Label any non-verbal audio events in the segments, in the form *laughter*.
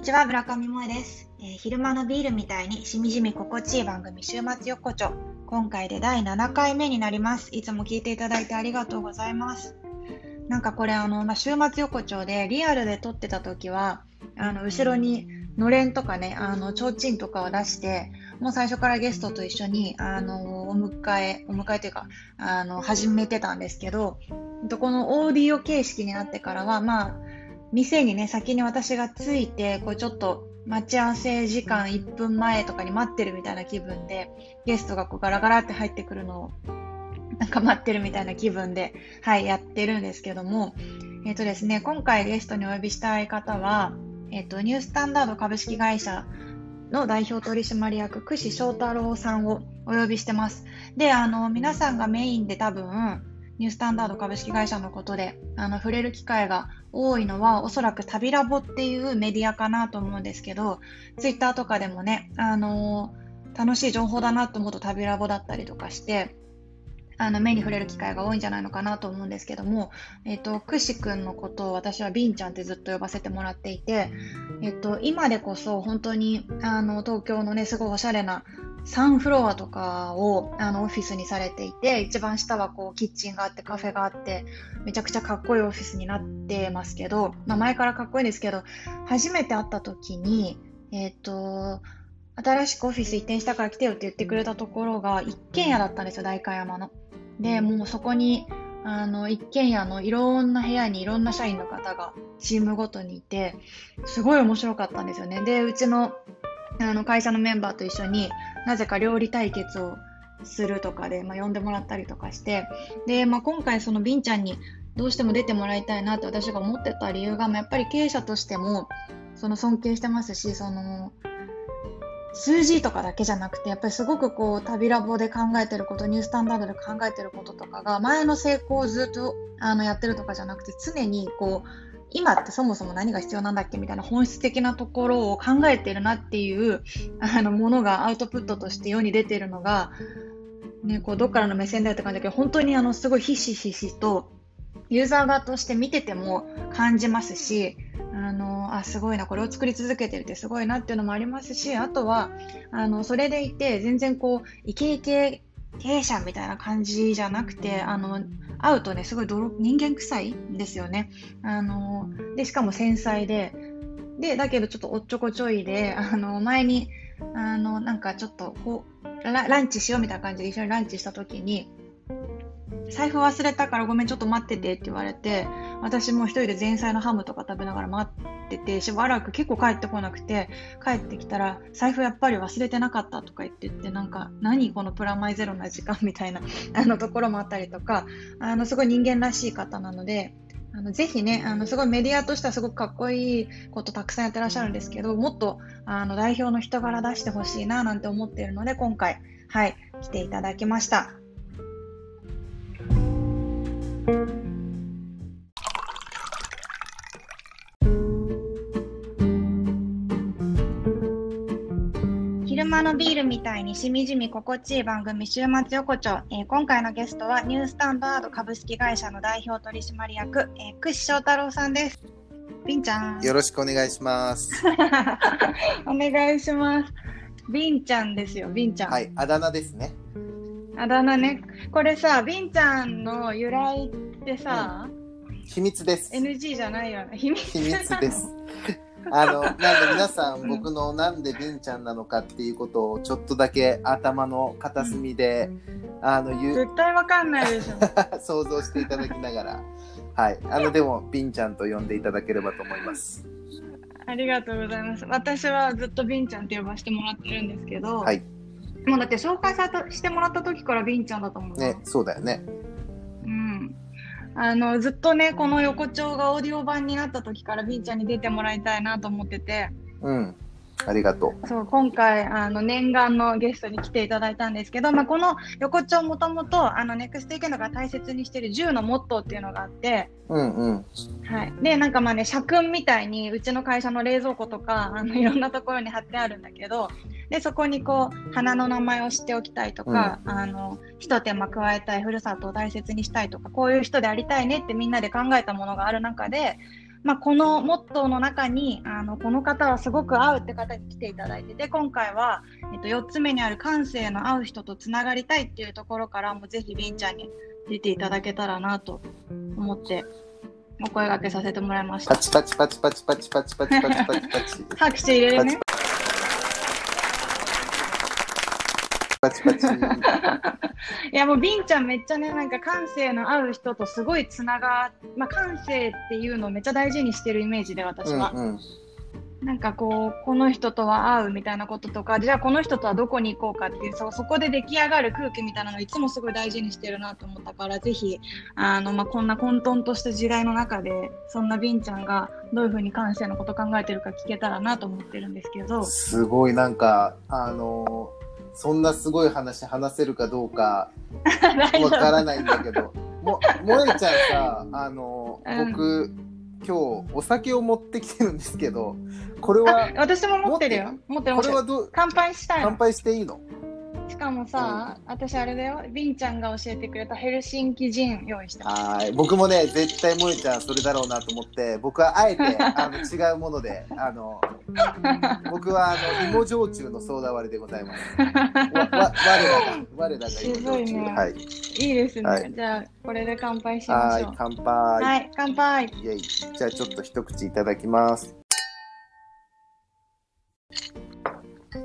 にちは、村上萌です、えー、昼間のビールみたいにしみじみ心地いい番組、週末横丁。今回で第7回目になります。いつも聞いていただいてありがとうございます。なんかこれ、あの、まあ、週末横丁でリアルで撮ってた時は、あの、後ろにのれんとかね、あの、提灯とかを出して、もう最初からゲストと一緒に、あの、お迎え、お迎えというか、あの、始めてたんですけど、このオーディオ形式になってからは、まあ、店にね、先に私が着いて、こうちょっと待ち合わせ時間1分前とかに待ってるみたいな気分で、ゲストがこうガラガラって入ってくるのを、なんか待ってるみたいな気分で、はい、やってるんですけども、えっ、ー、とですね、今回ゲストにお呼びしたい方は、えっ、ー、と、ニュースタンダード株式会社の代表取締役、串翔太郎さんをお呼びしてます。で、あの、皆さんがメインで多分、ニュースタンダード株式会社のことであの触れる機会が多いのはおそらく旅ラボっていうメディアかなと思うんですけどツイッターとかでもね、あのー、楽しい情報だなと思うと旅ラボだったりとかしてあの目に触れる機会が多いんじゃないのかなと思うんですけども、えっ、と、くしくんのことを私はビンちゃんってずっと呼ばせてもらっていて、えっ、と、今でこそ本当にあの東京のね、すごいおしゃれな3フロアとかをあのオフィスにされていて、一番下はこうキッチンがあってカフェがあって、めちゃくちゃかっこいいオフィスになってますけど、まあ、前からかっこいいんですけど、初めて会った時に、えっ、ー、と、新しくオフィス移転したから来てよって言ってくれたところが一軒家だったんですよ、代官山の。で、もうそこに、あの、一軒家のいろんな部屋にいろんな社員の方がチームごとにいて、すごい面白かったんですよね。で、うちのあの会社のメンバーと一緒になぜか料理対決をするとかで、まあ、呼んでもらったりとかしてで、まあ、今回そのビンちゃんにどうしても出てもらいたいなって私が思ってた理由が、まあ、やっぱり経営者としてもその尊敬してますしその数字とかだけじゃなくてやっぱりすごくこう旅ラボで考えてることニュースタンダードで考えてることとかが前の成功をずっとあのやってるとかじゃなくて常にこう今ってそもそも何が必要なんだっけみたいな本質的なところを考えてるなっていう *laughs* あのものがアウトプットとして世に出てるのが、ね、こうどっからの目線だよって感じだけど本当にあのすごいひしひしとユーザー側として見てても感じますしあのあすごいなこれを作り続けてるってすごいなっていうのもありますしあとはあのそれでいて全然こうイケイケ経営者みたいな感じじゃなくてあの会うとね、すごい泥人間臭いんですよね。あので、しかも繊細で、で、だけどちょっとおっちょこちょいで、あの前に、あのなんかちょっとこうラ、ランチしようみたいな感じで一緒にランチした時に、財布忘れたからごめんちょっと待っててって言われて私も一人で前菜のハムとか食べながら待っててしばらく結構帰ってこなくて帰ってきたら財布やっぱり忘れてなかったとか言ってってなんか何このプラマイゼロな時間みたいなあのところもあったりとかあのすごい人間らしい方なのであのぜひね、あのすごいメディアとしてはすごくかっこいいことたくさんやってらっしゃるんですけど、もっとあの代表の人柄出してほしいななんて思っているので、今回、はい、来ていただきました。昼間のビールみたいにしみじみ心地いい番組週末横丁、えー、今回のゲストはニュースタンダード株式会社の代表取締役、えー、串翔太郎さんです。ビンちゃん。よろしくお願いします。*laughs* お願いします。ビンちゃんですよビンちゃん。はいあだ名ですねあだ名ね。これさ、ビンちゃんの由来ってさ、うん、秘密です。NG じゃないよね。秘密秘密です。*laughs* あの、なんで皆さん、僕のなんでビンちゃんなのかっていうことをちょっとだけ頭の片隅で、うん、あの、言う。絶対わかんないでしょ。*laughs* 想像していただきながら、はい。あの、でも、ビンちゃんと呼んでいただければと思います。ありがとうございます。私はずっとビンちゃんって呼ばせてもらってるんですけど、はい。もうだって紹介さしてもらった時からビンちゃんだと思うねそうだよね。うん。あのずっとねこの横丁がオーディオ版になった時からビンちゃんに出てもらいたいなと思ってて。うんありがとう。そう、今回、あの、念願のゲストに来ていただいたんですけど、まあ、この横丁もともと、あの、ネクストイケノが大切にしている10のモットーっていうのがあって、うんうん。はい。で、なんかまあね、社訓みたいに、うちの会社の冷蔵庫とか、あの、いろんなところに貼ってあるんだけど、で、そこにこう、花の名前を知っておきたいとか、うん、あの、一手間加えたい、ふるさとを大切にしたいとか、こういう人でありたいねってみんなで考えたものがある中で、まあ、このモットーの中にあのこの方はすごく合うって方に来ていただいてて今回は、えっと、4つ目にある感性の合う人とつながりたいっていうところからもぜひりんちゃんに出ていただけたらなと思ってお声掛けさせてもらいましたパ。チパチパチパチパチパチパチパチパチパチ。*laughs* 拍手入れるね。パチパチ。*laughs* いやもうビンちゃんめっちゃねなんか感性の合う人とすごいつながまあ感性っていうのをめっちゃ大事にしてるイメージで私は、うんうん。なんかこうこの人とは合うみたいなこととかじゃあこの人とはどこに行こうかっていうそそこで出来上がる空気みたいなのをいつもすごい大事にしてるなと思ったからぜひあの、まあ、こんな混沌とした時代の中でそんなビンちゃんがどういうふうに感性のこと考えてるか聞けたらなと思ってるんですけどすごいなんか、あのそんなすごい話話せるかどうか *laughs* わからないんだけど、も、萌えちゃんさ、あのうん。僕、今日お酒を持ってきてるんですけど、これはあ、私も持ってるよ。持ってるこれはどう、乾杯したいの。乾杯していいの？しかもさ、私あれだよビンちゃんが教えてくれたヘルシンキジン用意してますはい。僕もね、絶対萌えちゃんそれだろうなと思って、僕はあえて *laughs* あの違うもので、あの、僕はあの芋焼酎のソーダ割りでございます。*laughs* わ、わ、我らが、我らが芋焼酎。ねはい。いいですね、はいじゃあこれで乾杯しましょう、はい乾杯。はい、乾杯。イェイ。じゃあちょっと一口いただきます。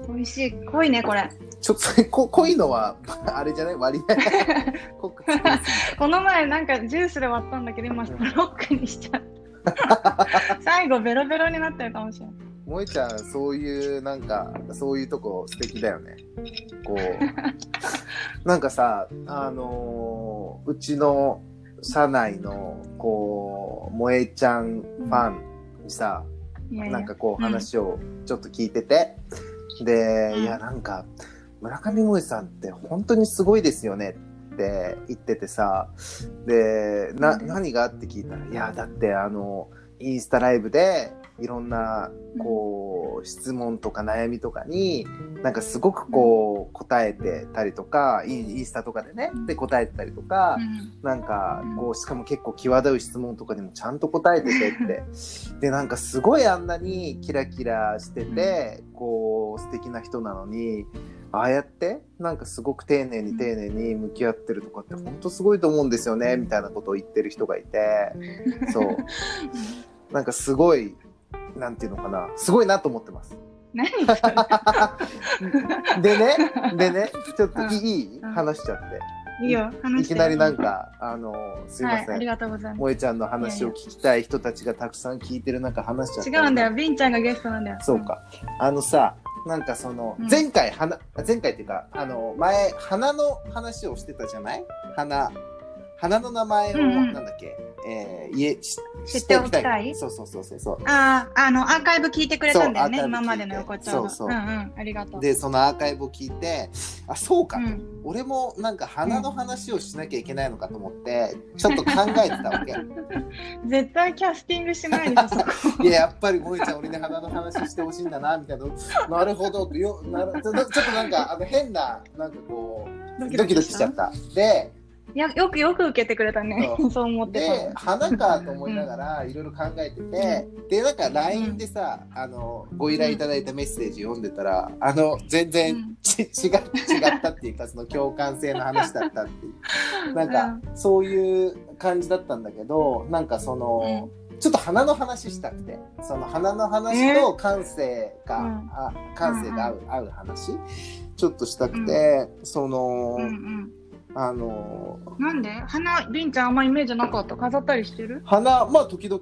美味しい。濃いね、これ。ちょっとそれこ濃いのは *laughs* あれじゃない？割合 *laughs* この前なんかジュースで割ったんだけど、今ブロックにしちゃった。*laughs* 最後ベロベロになってるかもしれない。ぎ萌えちゃんそういうなんかそういうとこ素敵だよね。こう。なんかさあのーうちの社内のこう萌えちゃんファンにさ、いやいや。なんかこううん。話をちょっと聞いてて、で、うん。いやなんか村上萌さんって本当にすごいですよねって言っててさでなうん。何が？って聞いたらいやだってあのインスタライブでいろんなこう質問とか悩みとかになんかすごくこう答えてたりとかインインスタとかでねで答えてたりとか、うん。なんかこうしかも結構際どい質問とかにもちゃんと答えててってでなんかすごいあんなにキラキラしててこう素敵な人なのにああやってなんかすごく丁寧に丁寧に向き合ってるとかって本当すごいと思うんですよねみたいなことを言ってる人がいて。そう。*laughs* なんかすごいなんていうのかなすごいなと思ってます。何でねでね *laughs* ちょっといい、うん。話しちゃって。いいよ、話。いきなりなんかあのすいません、はい、ありがとうございま萌えちゃんの話を聞きたい人たちがたくさん聞いてる中話しちゃっす。た違うんだよ、ビンちゃんがゲストなんだよ。そうか。あのさ、なんかそのうん、前回、花、前回っていうか、あの、前、花の話をしてたじゃない？花。花の名前を、なんだっけ、えー、家、し知っておきたい？そうそうそうそうそう。ああ、あの、アーカイブ聞いてくれたんだよね、今までの横丁の。そうそううんうん、ありがとう。で、そのアーカイブを聞いて、あ、そうかと。うん俺もなんか花の話をしなきゃいけないのかと思って、ちょっと考えてたわけ。*laughs* 絶対キャスティングしないでしょ。いや、やっぱり萌えちゃん、俺に花の話してほしいんだな、みたいな。なるほど。よなるちょっとなんか、あの、変な、なんかこう、ドキドキしちゃった。で、いや、よくよく受けてくれたね。そ *laughs* そう思ってで、た。花かと思いながら、いろいろ考えてて、で、なんか LINE でさ、あの、ご依頼いただいたメッセージ読んでたら、あの、全然うん。ち、違う、違ったっていうか、その共感性の話だったっていう。*laughs* なんか、そういう感じだったんだけど、なんかその、ちょっと花の話したくて、その花の話と感性が、うん。あ感性が合う,、合う話、ちょっとしたくて、その、うんうん。あの、なんで？花、ビンちゃんあんまイメージなかった。飾ったりしてる？花、まあ時々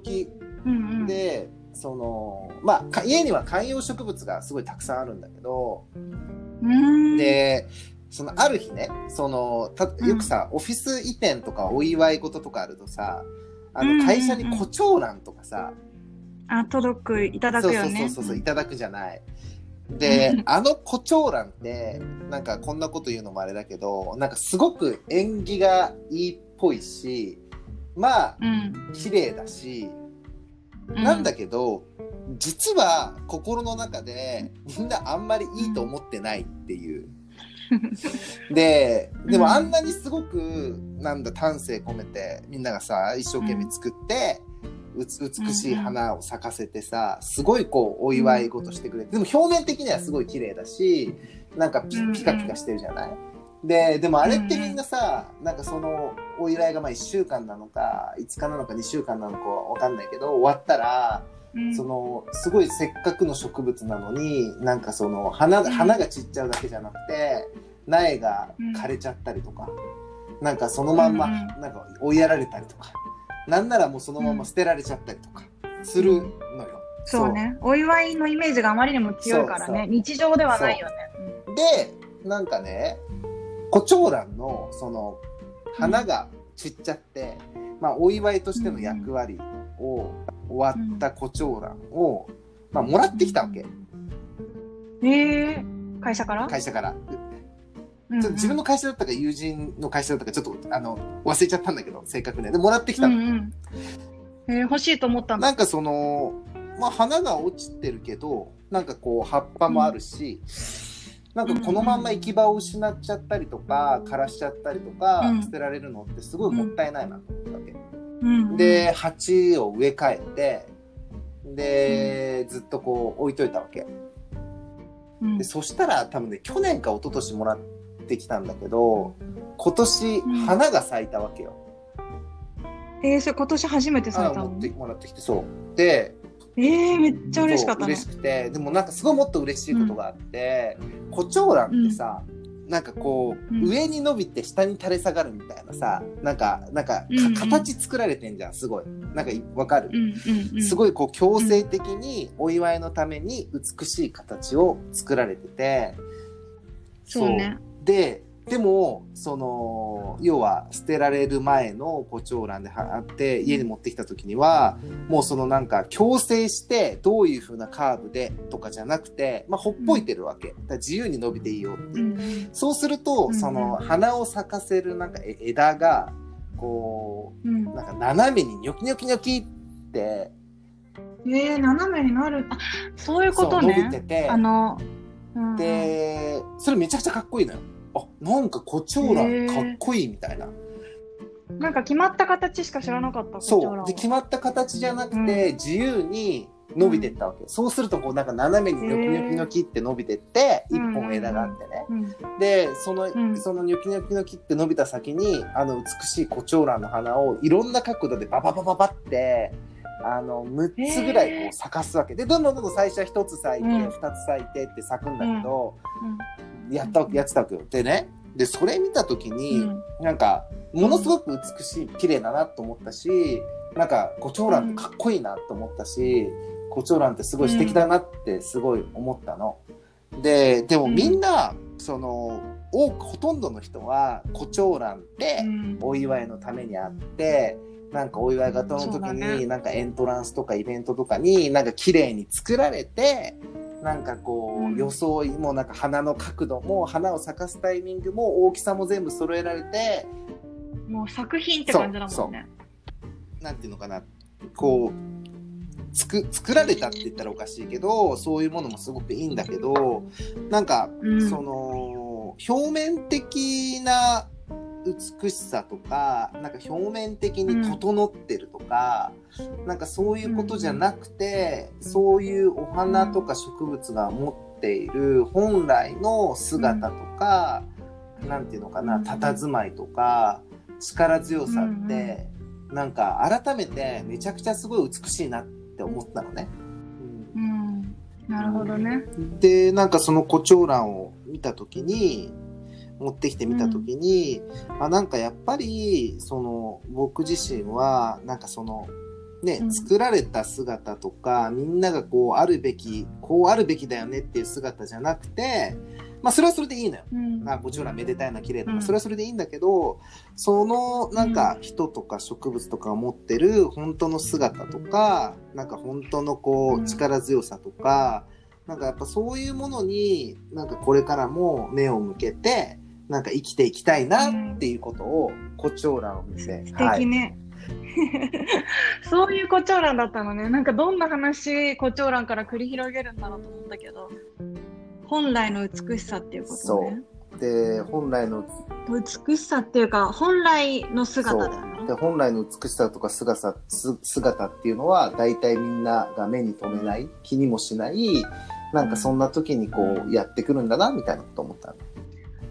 うんうん。で、その、まあか家には観葉植物がすごいたくさんあるんだけど、うーん、で、そのある日ね、その、たうんよくさ、オフィス移転とかお祝い事とかあるとさ、あうんうんうんの会社に胡蝶蘭とかさ、あ、届く、いただくよね。そうそうそうそういただくじゃない。で、あの胡蝶蘭って、なんかこんなこと言うのもあれだけど、なんかすごく縁起がいいっぽいし、まあ、うん。綺麗だし、うなんだけど、実は心の中でみんなあんまりいいと思ってないっていう。*laughs* で、でもあんなにすごく、なんだ、丹精込めてみんながさ、一生懸命作って、美しい花を咲かせてさ、すごいこうお祝い事してくれて、でも表面的にはすごい綺麗だしなんかピピカピカしてるじゃない、ででもあれってみんなさ、なんかそのお祝いがまあ1週間なのか5日なのか2週間なのかわかんないけど終わったらうん。そのすごいせっかくの植物なのになんかその花うん。花が散っちゃうだけじゃなくて苗が枯れちゃったりとか、なんかそのまんまうん。なんか追いやられたりとか、なんならもうそのまま捨てられちゃったりとかするのよ。そうね。お祝いのイメージがあまりにも強いからね。日常ではないよね。でなんかね胡蝶蘭のその花が散っちゃって、まあお祝いとしての役割を終わった胡蝶蘭を、まあ、もらってきたわけえ会社から？会社から。うんちょっと自分の会社だったか友人の会社だったかちょっとあの忘れちゃったんだけど正確ね。でもらってきたの、うんうん。えー欲しいと思った。なんかそのまあ花が落ちてるけどなんかこう葉っぱもあるし、なんかこのまんま行き場を失っちゃったりとか枯らしちゃったりとか、うん。捨てられるのってすごいもったいないなと思ったわけ、うん。で鉢を植え替えてで、ずっとこう置いといたわけ。うん。でそしたら多分ね去年か一昨年もらってきたんだけど今年うん。花が咲いたわけよ、えー、それ今年初めてされたの？花持ってもらってきてそう。でえー、めっちゃ嬉しかったね。嬉。しくて。でもなんかすごいもっと嬉しいことがあって、胡蝶蘭ってさ、なんかこう、うん。上に伸びて下に垂れ下がるみたいなさなんかなんかかうんうん。形作られてんじゃんすごい。なんかいわかる、うんうんうん、すごいこう強制的にお祝いのために美しい形を作られててそうね。ででもその要は捨てられる前の胡蝶蘭であって家に持ってきた時にはもうそのなんか強制してどういう風なカーブでとかじゃなくて、まあ、ほっぽいてるわけ。だから自由に伸びていいよっていう、うんそうするとうんその花を咲かせるなんかえ枝がこうなんか斜めにニョキニョキニョキってえー、斜めになる。あ、そういうことね。びてて。あの、うん、でそれめちゃくちゃかっこいいのよ。あなんか胡蝶蘭かっこいいみたいな。なんか決まった形しか知らなかった。そう。で、決まった形じゃなくて、自由に伸びてったわけ。そうすると、こう、なんか斜めにニョキニョキニョキって伸びてって、一うん本枝があってね。うんで、その、んそのニョキニョキニョキって伸びた先に、あの、美しい胡蝶蘭の花をいろんな角度でバババババって、あの、6つぐらいこう咲かすわけ。で、どんどんどんどん最初は1つ咲いて、うん2つ咲いてって咲くんだけど、うんやったわけ、やってたわけよ。でね、で、それ見たときに、うん。なんか、ものすごく美しい、綺麗だなと思ったし、なんか、胡蝶蘭ってかっこいいなと思ったし、胡蝶蘭ってすごい素敵だなってすごい思ったの。で、でもみんな、その、多く、ほとんどの人は、胡蝶蘭ってうん。お祝いのためにあって、なんかお祝い事の時に、ね。なんかエントランスとかイベントとかになんか綺麗に作られて、なんかこう、うん。装いもなんか花の角度も花を咲かすタイミングも大きさも全部揃えられて、もう作品って感じだもんね。なんていうのかな、こう、つく作られたって言ったらおかしいけど、そういうものもすごくいいんだけど、なんか、うん。その、表面的な美しさとか、なんか表面的に整ってるとか、なんかそういうことじゃなくて、そういうお花とか植物が持っている本来の姿とか、なんていうのかな、うん佇まいとか、力強さって、なんか改めてめちゃくちゃすごい美しいなって思ったのね。うんうん。なるほどね。でなんかその胡蝶蘭を見た時に持ってきてみた時に、あなんかやっぱりその僕自身はなんかそのね、うん作られた姿とかみんながこうあるべきこうあるべきだよねっていう姿じゃなくてまあそれはそれでいいのよ。うん。あもちろんめでたいな綺麗だな、うんそれはそれでいいんだけどそのなんか人とか植物とかが持ってる本当の姿とかなんか本当のこううん力強さとか、なんかやっぱそういうものになんかこれからも目を向けてなんか生きていきたいなっていうことを胡蝶蘭を見て、素はい、敵ね。*laughs* そういう胡蝶蘭だったのね。なんかどんな話胡蝶蘭から繰り広げるんだろうと思ったけど、本来の美しさっていうことね。で本来の美しさっていうか、本来の姿だよね。で本来の美しさとか姿す姿っていうのは大体みんなが目に留めない気にもしないなんかそんな時にこうやってくるんだなみたいなこと思ったの。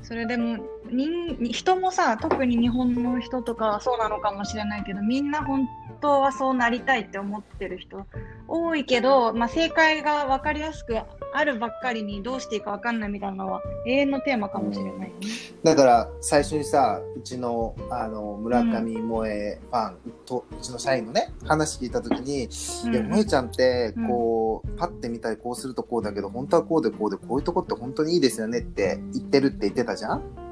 それでも人人もさ特に日本の人とかはそうなのかもしれないけどみんな本当はそうなりたいって思ってる人多いけど、まあ、正解が分かりやすくあるばっかりにどうしていいか分かんないみたいなのは永遠のテーマかもしれないよね。だから最初にさうちのあの村上萌えファンと、うちの社員のね話聞いた時に「いや萌えちゃんってこう、パッて見たりこうするとこうだけど本当はこうでこうでこういうとこって本当にいいですよね」って言ってるって言ってたじゃん？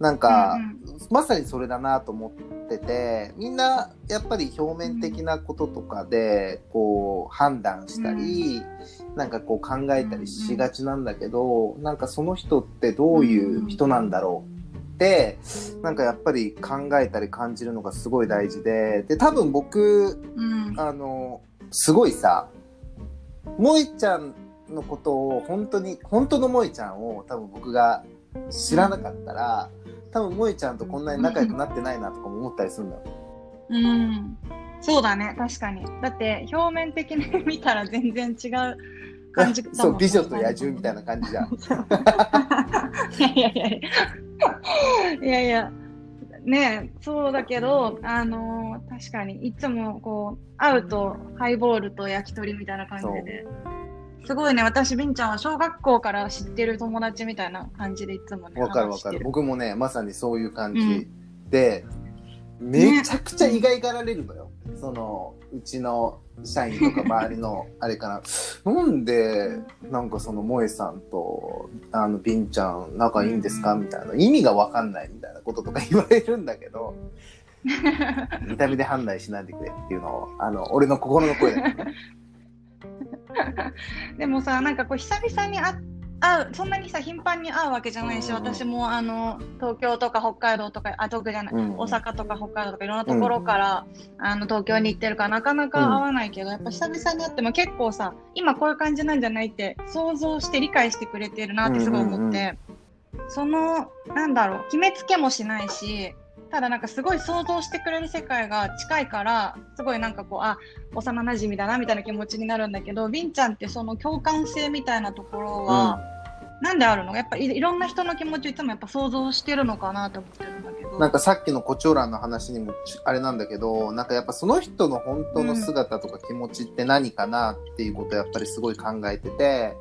なんか、うんうん。まさにそれだなと思っててみんなやっぱり表面的なこととかでこう判断したり、なんかこう考えたりしがちなんだけど、なんかその人ってどういう人なんだろうってなんかやっぱり考えたり感じるのがすごい大事でで多分僕うん。あのすごいさ萌えちゃんのことを本当に本当の萌えちゃんを多分僕が知らなかったら多分萌えちゃんとこんなに仲良くなってないなとかも思ったりするんだよ。うん、そうだね。確かに。だって表面的に *laughs* 見たら全然違う感じだもん *laughs* そう美女と野獣みたいな感じじゃん。*laughs* いやいやいや。いやいや。ねえそうだけどあのー確かに。いつもこう会うとハイボールと焼き鳥みたいな感じですごいね私ビンちゃんは小学校から知ってる友達みたいな感じでいつもねわかるわかる。僕もね、まさにそういう感じで、めちゃくちゃ意外がられるのよ。その、うちの社員とか周りの *laughs* あれかな。なんで、なんかその萌えさんと、あの、ビンちゃん仲いいんですか？みたいな。意味がわかんないみたいなこととか言われるんだけど、*laughs* 見た目で判断しないでくれっていうのを、あの、俺の心の声だよね。*laughs* *laughs* でもさなんかこう久々に会会うそんなにさ頻繁に会うわけじゃないし、うんうん私もあの東京とか北海道とかあ東京じゃない、うん。大阪とか北海道とかいろんなところから、あの東京に行ってるからなかなか会わないけど、やっぱ久々に会っても結構さ今こういう感じなんじゃないって想像して理解してくれてるなってすごい思って、そのなんだろう決めつけもしないしただなんかすごい想像してくれる世界が近いからすごいなんかこうあ幼馴染だなみたいな気持ちになるんだけどビンちゃんってその共感性みたいなところは、なんであるの？やっぱいいろんな人の気持ちをいつもやっぱ想像してるのかなと思ってるんだけど。なんかさっきのコチョウランの話にもちあれなんだけどなんかやっぱその人の本当の姿とか気持ちって何かなっていうことをやっぱりすごい考えてて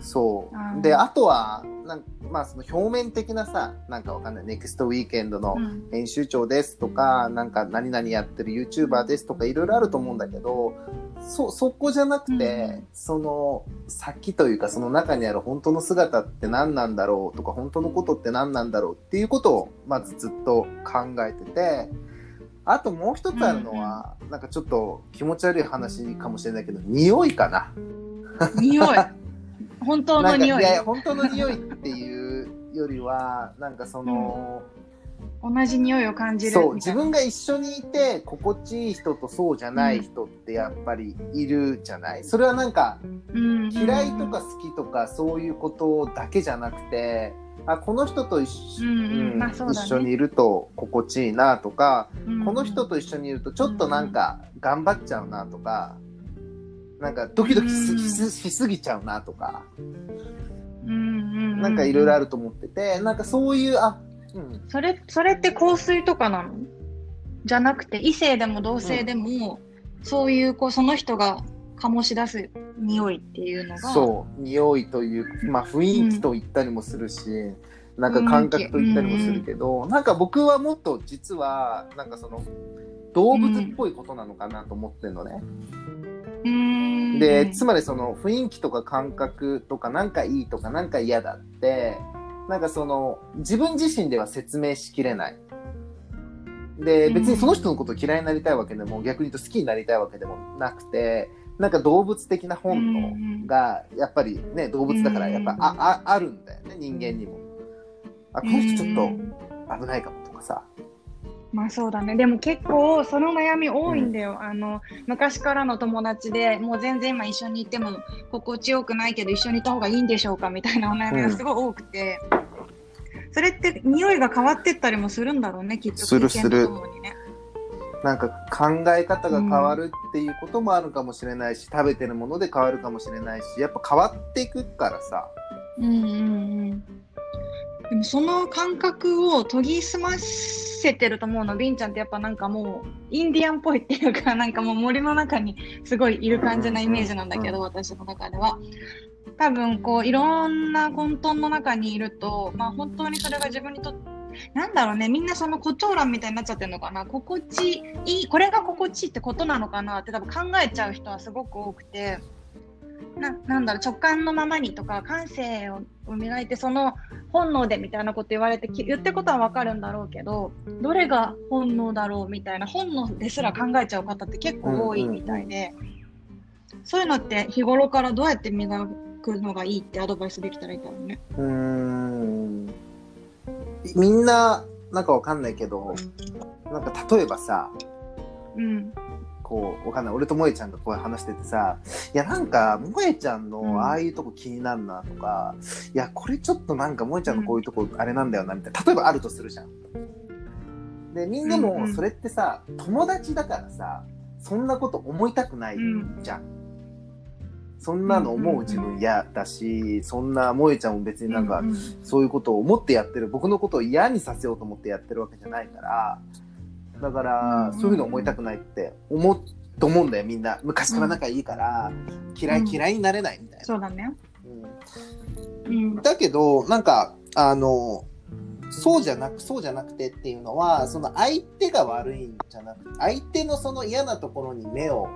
そう。であとはなんまあその表面的なさなんかわかんないネクストウィーケンドのうん。編集長ですとかなんか何々やってる YouTuber ですとかいろいろあると思うんだけどそそこじゃなくて、うん。その先というかその中にある本当の姿って何なんだろうとか本当のことって何なんだろうっていうことをまずずっと考えててあともう一つあるのは、なんかちょっと気持ち悪い話かもしれないけど匂いかな。匂い *laughs* 本当の匂い。やいや本当の匂いっていうよりは *laughs* なんかその。同じ匂いを感じるそう自分が一緒にいて心地いい人とそうじゃない人ってやっぱりいるじゃない、それはなんかうん。嫌いとか好きとかそういうことだけじゃなくてあこの人と一緒,、一緒にいると心地いいなとか、うん。この人と一緒にいるとちょっとなんか頑張っちゃうなとか、なんかドキドキし,、すぎちゃうなとか、うんうんなんかいろいろあるると思っててなんかそういうあうん。それそれって香水とかなの？じゃなくて異性でも同性でも、そういうこうその人が醸し出す匂いっていうのが。そう匂いという、まあ、雰囲気と言ったりもするし、なんか感覚と言ったりもするけど、なんか僕はもっと実はなんかその動物っぽいことなのかなと思ってるのね。うーんでつまりその雰囲気とか感覚とかなんかいいとかなんか嫌だってなんかその自分自身では説明しきれない。で別にその人のことを嫌いになりたいわけでも逆に言うと好きになりたいわけでもなくてなんか動物的な本能がやっぱりね動物だからやっぱあああるんだよね人間にも。あこの人ちょっと危ないかもとかさ。まあそうだね。でも結構その悩み多いんだよ、あの昔からの友達でもう全然今一緒にいても心地よくないけど一緒にいた方がいいんでしょうかみたいなお悩みがすごい多くて、それって匂いが変わってったりもするんだろうね、きっと。するする。経験とともにね。なんか考え方が変わるっていうこともあるかもしれないし、食べてるもので変わるかもしれないしやっぱ変わっていくからさ。うんうんうん。でもその感覚を研ぎ澄ませてると思うの、ビンちゃんってやっぱなんかもう、インディアンっぽいっていうか、なんかもう森の中にすごいいる感じなイメージなんだけど、うん。私の中では。多分こう、いろんな混沌の中にいると、まあ本当にそれが自分にとって、なんだろうね、みんなその胡蝶蘭みたいになっちゃってるのかな、心地いい、これが心地いいってことなのかなって多分考えちゃう人はすごく多くて、ななんだろう直感のままにとか感性をを磨いてその本能でみたいなこと言われてき言ってることはわかるんだろうけどどれが本能だろうみたいな本能ですら考えちゃう方って結構多いみたいで、そういうのって日頃からどうやって磨くのがいいってアドバイスできたらいいだろうね。うーんみんななんかわかんないけどなんか例えばさうんこうわかんない。俺と萌えちゃんがこう話しててさいやなんか萌えちゃんうん。のああいうとこ気になるなとか、いやこれちょっとなんか萌えちゃんのこういうとこあれなんだよなみたいな例えばあるとするじゃん。でみんなもそれってさ友達だからさそんなこと思いたくないじゃん。そんなの思う自分嫌だし、そんな萌えちゃんも別になんか、そういうことを思ってやってる僕のことを嫌にさせようと思ってやってるわけじゃないからだから、うん。そういうふうに思いたくないって思うと思うんだよみんな。昔から仲いいから、嫌いうん。嫌いになれないみたいな、そうだね。うん。うん。だけどなんかあのそうじゃなくそうじゃなくてっていうのはその相手が悪いんじゃなくて相手のその嫌なところに目を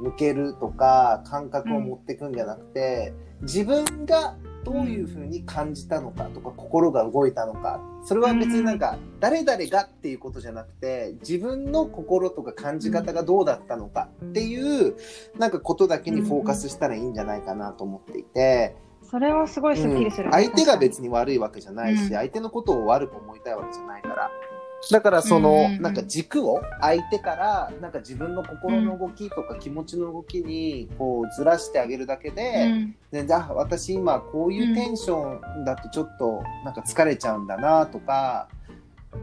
向けるとか感覚を持っていくんじゃなくて、自分がどういうふうに感じたのかとか、心が動いたのか。それは別になんか誰々がっていうことじゃなくて自分の心とか感じ方がどうだったのかっていうなんかことだけにフォーカスしたらいいんじゃないかなと思っていて。それはすごいスッキリする、うん。相手が別に悪いわけじゃないし、うん。相手のことを悪く思いたいわけじゃないからだからその、うんうんうん。なんか軸を相手からなんか自分の心の動きとか気持ちの動きにこうずらしてあげるだけで、うん。ゃあ私今こういうテンションだとちょっとなんか疲れちゃうんだなとか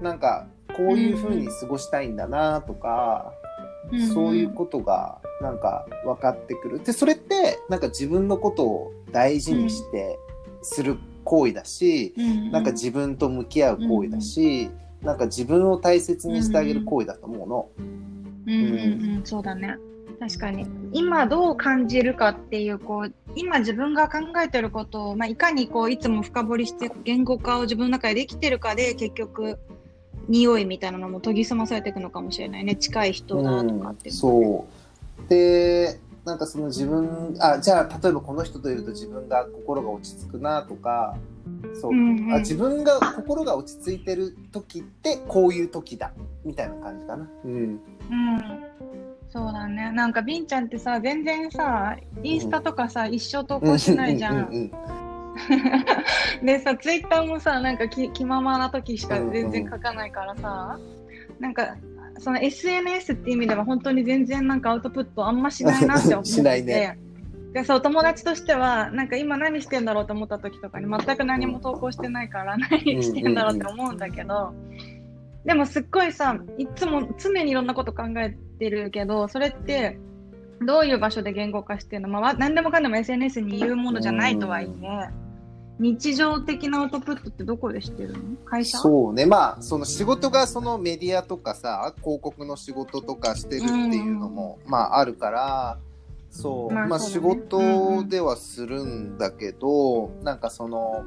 なんかこういう風に過ごしたいんだなとか、うんそういうことがなんか分かってくる。でそれってなんか自分のことを大事にしてする行為だし、うん。なんか自分と向き合う行為だし、なんか自分を大切にしてあげる行為だと思うの。うんうんうん、そうだね。確かに。今どう感じるかっていう、こう、今自分が考えてることを、まあ、いかにこう、いつも深掘りして言語化を自分の中でできてるかで、結局、匂いみたいなのも研ぎ澄まされていくのかもしれないね。近い人だとかってうんいうのもね、そうでなんかその自分あじゃあ例えばこの人といると自分が心が落ち着くなとかそう、うんうんあ自分が心が落ち着いてる時ってこういう時だみたいな感じかな。うんうん。そうだね。なんか、ビンちゃんってさ、全然さ、インスタとかさ、一生投稿しないじゃん。うんうんうん *laughs* でさ、ツイッターもさ、なんか気気ままな時しか全然書かないからさ、なんか、その SNS っていう意味では本当に全然なんかアウトプットあんましないなって思ってて。*laughs* しないねでそう友達としてはなんか今何してんだろうと思った時とかに全く何も投稿してないから何してんだろうって思うんだけど、でもすっごいさいつも常にいろんなこと考えてるけどそれってどういう場所で言語化してるの、まあわ、何でもかんでも SNS に言うものじゃないとはいえ、日常的なアウトプットってどこでしてるの？会社？そうね。まあその仕事がそのメディアとかさ広告の仕事とかしてるっていうのも、まああるからそう。まあ、仕事ではするんだけど、なんかその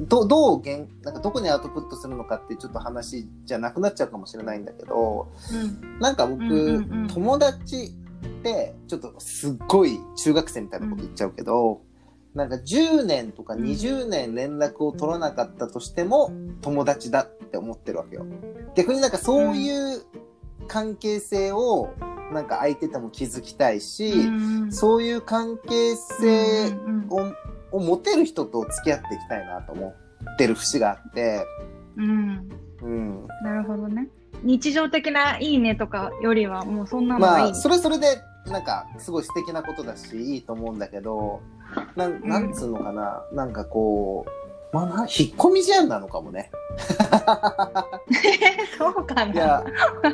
どどうげんなんかどこにアウトプットするのかってちょっと話じゃなくなっちゃうかもしれないんだけどうん。なんか僕、うんうんうん。友達ってちょっとすっごい中学生みたいなこと言っちゃうけど、なんか10年とかうん。20年連絡を取らなかったとしても友達だって思ってるわけよ。逆になんかそういう関係性をなんか相手とも築きたいし、うん。そういう関係性うんうんをを持てる人と付き合っていきたいなと思ってる節があって、うん。うん、なるほどね。日常的ないいねとかよりはもうそんなのがいい。まあそれはそれでなんかすごい素敵なことだしいいと思うんだけどなんなんつうのかな、なんかこまあな、引っ込み思案なのかもね。*laughs* そうかな。いや、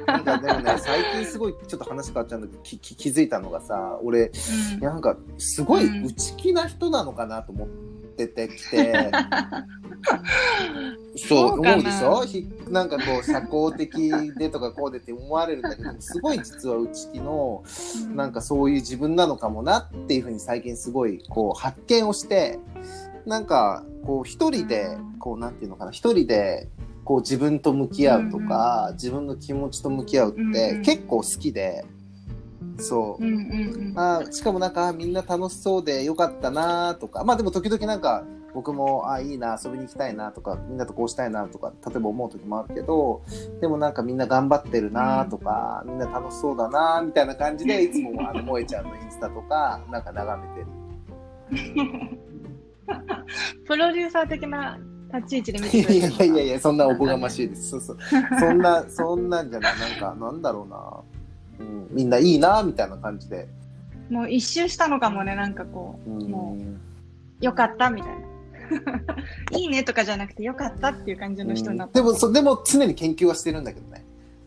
なんかでもね、最近すごいちょっと話変わっちゃうんだけど、きき気づいたのがさ、俺、いやなんかすごい内気な人なのかなと思っててきて、*laughs* そう思うでしょ？ひなんかこう社交的でとかこうでって思われるんだけどすごい実は内気のうん。なんかそういう自分なのかもなっていうふうに最近すごいこう発見をしてなんかこう一人でこうなんていうのかな一人でこう自分と向き合うとか、自分の気持ちと向き合うって結構好きで、そう。あーしかもなんかみんな楽しそうでよかったなーとかまあでも時々なんか僕もあーいいな遊びに行きたいなとかみんなとこうしたいなとか例えば思う時もあるけどでもなんかみんな頑張ってるなーとか、みんな楽しそうだなーみたいな感じでいつもあの萌えちゃんのインスタとかなんか眺めてる。*laughs* プロデューサー的な立ち位置で見いてくれやいてるのか。やいやいやそんなおこがましいです。そうそう。そんな *laughs* そんなんじゃない。なんかなんだろうな、うん、みんないいなーみたいな感じで。もう一周したのかもね、なんかこう。ん。う、もう、よかったみたいな。*laughs* いいねとかじゃなくて、よかったっていう感じの人になった。でもそでも常に研究はしてるんだけどね。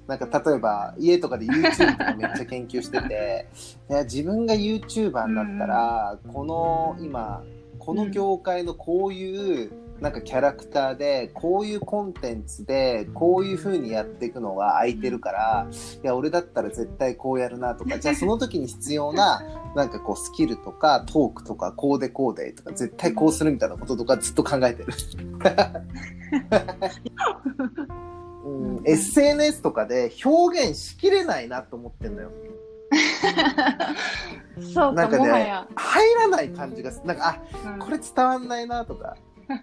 なんか例えば家とかで YouTube とかめっちゃ研究してていや自分が YouTuber になったら、この今この業界のこういうなんかキャラクターでこういうコンテンツでこういう風にやっていくのが空いてるからいや俺だったら絶対こうやるなとか *laughs* じゃあその時に必要ななんかこうスキルとかトークとかこうでこうでとか絶対こうするみたいなこととかずっと考えてる。*laughs* うん、SNS とかで表現しきれないなと思ってんのよ。そうか、なんかね入らない感じがすなんか、あ、うんこれ伝わんないなとか。*laughs*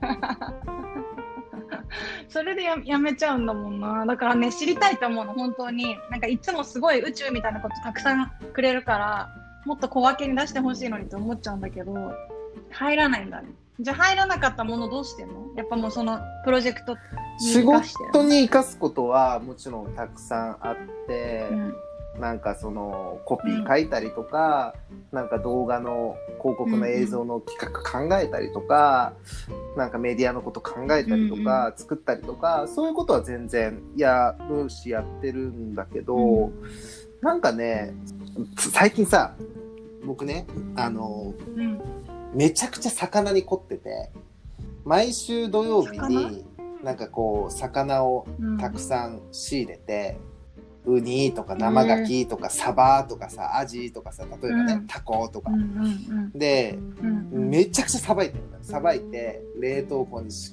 それでややめちゃうんだもんな。だからね、知りたいと思うの、本当に。なんかいつもすごい宇宙みたいなことたくさんくれるから、もっと小分けに出してほしいのにと思っちゃうんだけど、入らないんだね。じゃあ入らなかったものどうしてんの？やっぱもうそのプロジェクトに仕事に生かすことはもちろんたくさんあって、うんなんかそのコピー書いたりとか、なんか動画の広告の映像の企画考えたりとか、なんかメディアのこと考えたりとか、作ったりとかそういうことは全然やるしやってるんだけど、うなんかね最近さ僕ねあのうん。めちゃくちゃ魚に凝ってて毎週土曜日になんかこう魚をうん。たくさん仕入れて、ウニとか生ガキとかサバとかさアジとかさ例えばね、うん。タコとか。うん、うんでうんうんめちゃくちゃさばいてるのさばいて冷凍庫にし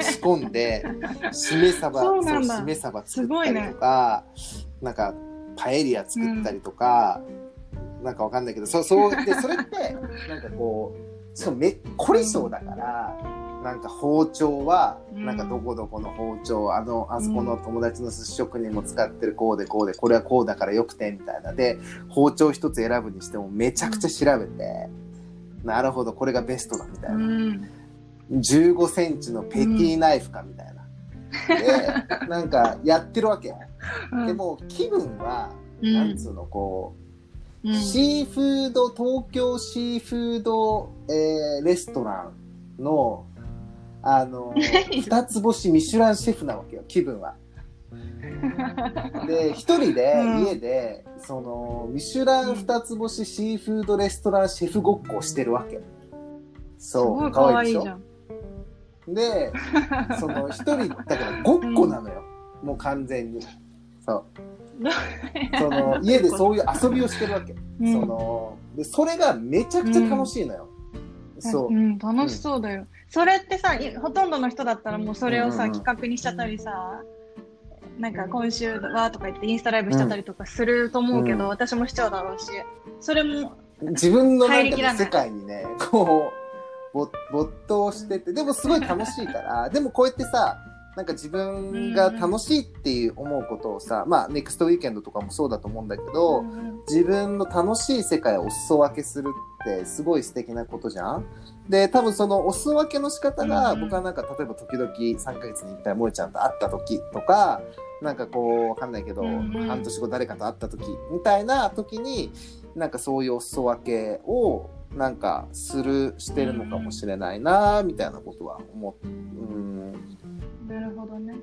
仕込んでしめ鯖そうしめ鯖作すごいねったりとか、なんかパエリア作ったりとか、なんかわかんないけどそそうでそれってなんかこうしかもめっこり性だから、なんか包丁はうん。なんかどこどこの包丁、あのあそこの友達の寿司職人も使ってるこうでこうでこれはこうだからよくてみたいな。で包丁一つ選ぶにしてもめちゃくちゃ調べて、なるほどこれがベストだみたいな。うん。15センチのペティナイフかみたいな。で、なんかやってるわけ。うん。でも気分は、うん。なんつうの、こう、うん。シーフード、東京シーフード、えーレストランの、あの、二つ星ミシュランシェフなわけよ、気分は。で、一人でうん家で、その、ミシュラン二つ星シーフードレストランシェフごっこをしてるわけ。そう、すごいいでしょ？じゃん。で、その一人だからごっこなのよ、もう完全に。そう。*laughs* その家でそういう遊びをしてるわけ。うんそのでそれがめちゃくちゃ楽しいのよ。そう。ん、楽しそうだよ。それってさ、いほとんどの人だったらもうそれをさ、うん企画にしちゃったりさ、なんか今週はとか言ってインスタライブしちゃったりとかすると思うけど、うん。私もしちゃうだろうし、それも、自分のなんか世界にね、こう、没没頭してて、でもすごい楽しいから、でもこうやってさ、なんか自分が楽しいっていう思うことをさ、まあ、ネクストウィーケンドとかもそうだと思うんだけど、うん自分の楽しい世界をお裾分けするってすごい素敵なことじゃん？で多分そのお裾分けの仕方が、うん僕はなんか例えば時々3ヶ月に1回萌ちゃんと会った時とかなんかこうわかんないけど、半年後誰かと会った時みたいな時になんかそういうお裾分けをなんかするしてるのかもしれないなみたいなことは思う。うんなるほどね。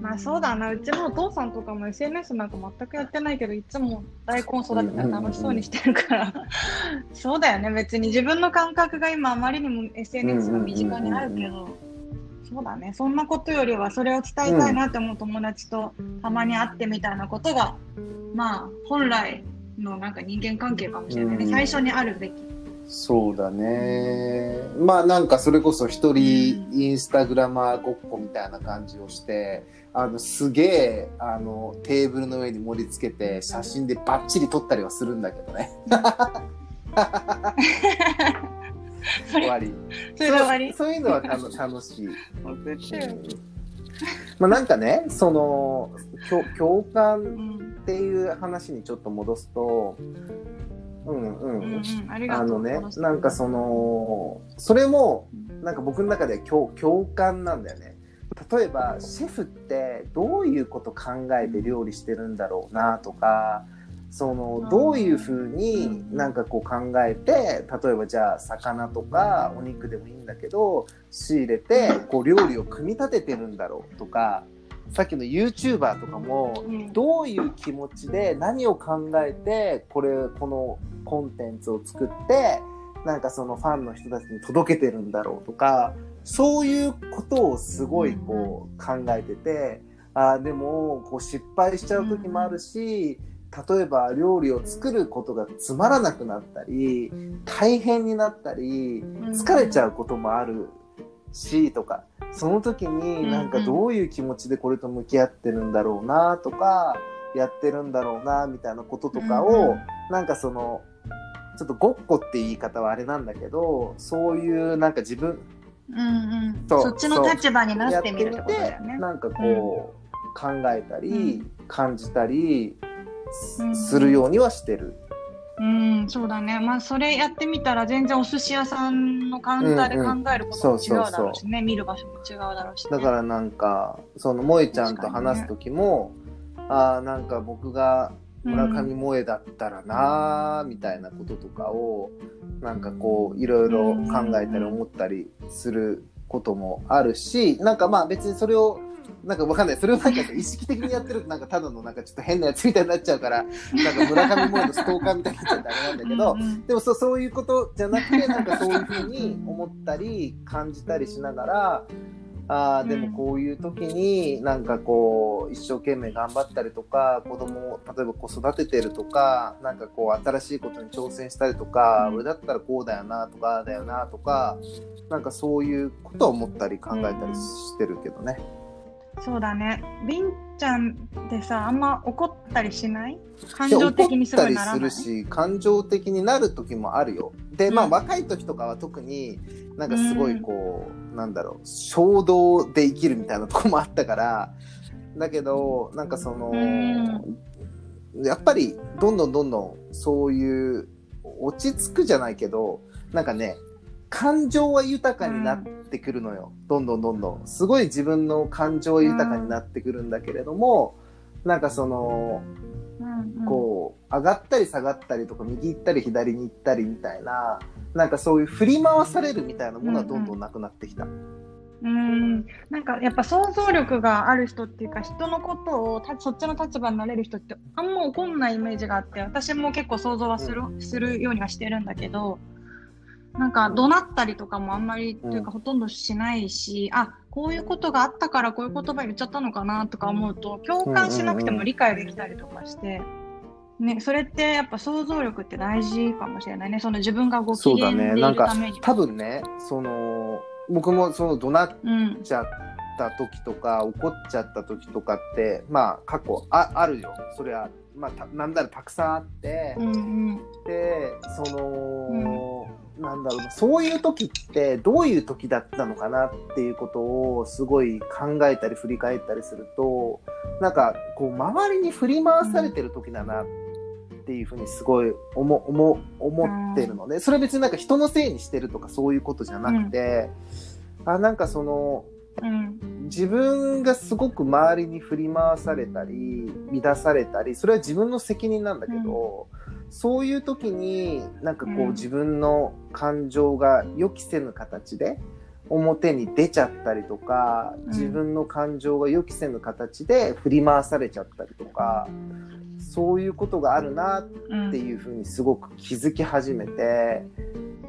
まあそうだな、うちのお父さんとかも SNS なんか全くやってないけど、いつも大根育てたら楽しそうにしてるから、そうだよね、別に自分の感覚が今あまりにも SNS が身近にあるけど、そうだね、そんなことよりはそれを伝えたいなって思う友達とたまに会ってみたいなことが、まあ本来のなんか人間関係かもしれないね、うん。最初にあるべき。そうだね。まあなんかそれこそ一人インスタグラマーごっこみたいな感じをして、あのすげえあのテーブルの上に盛り付けて写真でバッチリ撮ったりはするんだけどね。終わり。そ終わり？そういうのは楽楽しい。まあなんかね、その共感んっていう話にちょっと戻すと、うんうん。うんうん、ありがとう。あのねなんかその、それも、なんか僕の中では共共感なんだよね。例えば、シェフってどういうこと考えて料理してるんだろうなとか、その、どういうふうになんかこう考えて、例えばじゃあ魚とかお肉でもいいんだけど、仕入れて、こう料理を組み立ててるんだろうとか、さっきの YouTuber とかも、うん。どういう気持ちで何を考えてこれこのコンテンツを作ってなんかそのファンの人たちに届けてるんだろうとかそういうことをすごいこう考えててあーでもこう失敗しちゃう時もあるし例えば料理を作ることがつまらなくなったり大変になったり疲れちゃうこともあるしとかその時になんかどういう気持ちでこれと向き合ってるんだろうなとかやってるんだろうなみたいなこととかをなんかそのちょっとごっこって言い方はあれなんだけどそういうなんか自分うんうん、そっちの立場になやってみるってことだよね。なんかこう、考えたり、感じたりするようにはしてる。うん、そうだね。まあ、それやってみたら、全然お寿司屋さんのカウンターで考えることも違うだろうしね、見る場所も違うだろうし、ね。だからなんかその萌えちゃんと話す時も、ああなんか僕が村上萌えだったらなーみたいなこととかをなんかこういろいろ考えたり思ったりすることもあるしなんかまあ別にそれをなんかわかんない。それをなんか意識的にやってるとなんかただのなんかちょっと変なやつみたいになっちゃうからなんか村上萌えのストーカーみたいになっちゃってあれなんだけど、うん。うんでもそうそういうことじゃなくてなんかそういうふうに思ったり感じたりしながらあーでもこういう時になんかこう一生懸命頑張ったりとか子供を例えばこう育ててるとかなんかこう新しいことに挑戦したりとか、うん。俺だったらこうだよなとかだよなとかなんかそういうことを思ったり考えたりしてるけどね。そうだね。りんちゃんってさ、あんま怒ったりしない？感情的にすご怒ったりすいならないるし感情的になる時もあるよ。でまあ、うん若い時とかは特になんかすごいこう、なんだろう衝動で生きるみたいなとこもあったからだけどなんかその、やっぱりどんどんどんどんそういう落ち着くじゃないけどなんかね感情は豊かになってくるのよ、どんどんどんどん。すごい自分の感情は豊かになってくるんだけれども、なんかそのうんうん。こう上がったり下がったりとか右行ったり左に行ったりみたいななんかそういう振り回されるみたいなものはどんどんなくなってきた。うん。なんかやっぱ想像力がある人っていうか人のことをたそっちの立場になれる人ってあんま怒んないイメージがあって私も結構想像はする,、するようにはしてるんだけどなんか怒鳴ったりとかもあんまり、うんというかほとんどしないしあこういうことがあったからこういう言葉言っちゃったのかなとか思うと共感しなくても理解できたりとかして。ね、それってやっぱ想像力って大事かもしれないね。その自分がご機そうだ嫌でいるために。多分ねその僕もその怒鳴っうん。ちゃった時とか怒っちゃった時とかってまあ過去ああるよそれはまあたなんだろうたくさんあって、うんうん。でその、なんだろうそういう時ってどういう時だったのかなっていうことをすごい考えたり振り返ったりするとなんかこう周りに振り回されてる時だなっていうふうにすごい思思思ってるので、それは別になんか人のせいにしてるとかそういうことじゃなくて、あなんかそのうん。自分がすごく周りに振り回されたり乱されたりそれは自分の責任なんだけど、そういう時になんかこう、うん。自分の感情が予期せぬ形で表に出ちゃったりとか、ん。自分の感情が予期せぬ形で振り回されちゃったりとか、そういうことがあるなっていうふうにすごく気づき始めて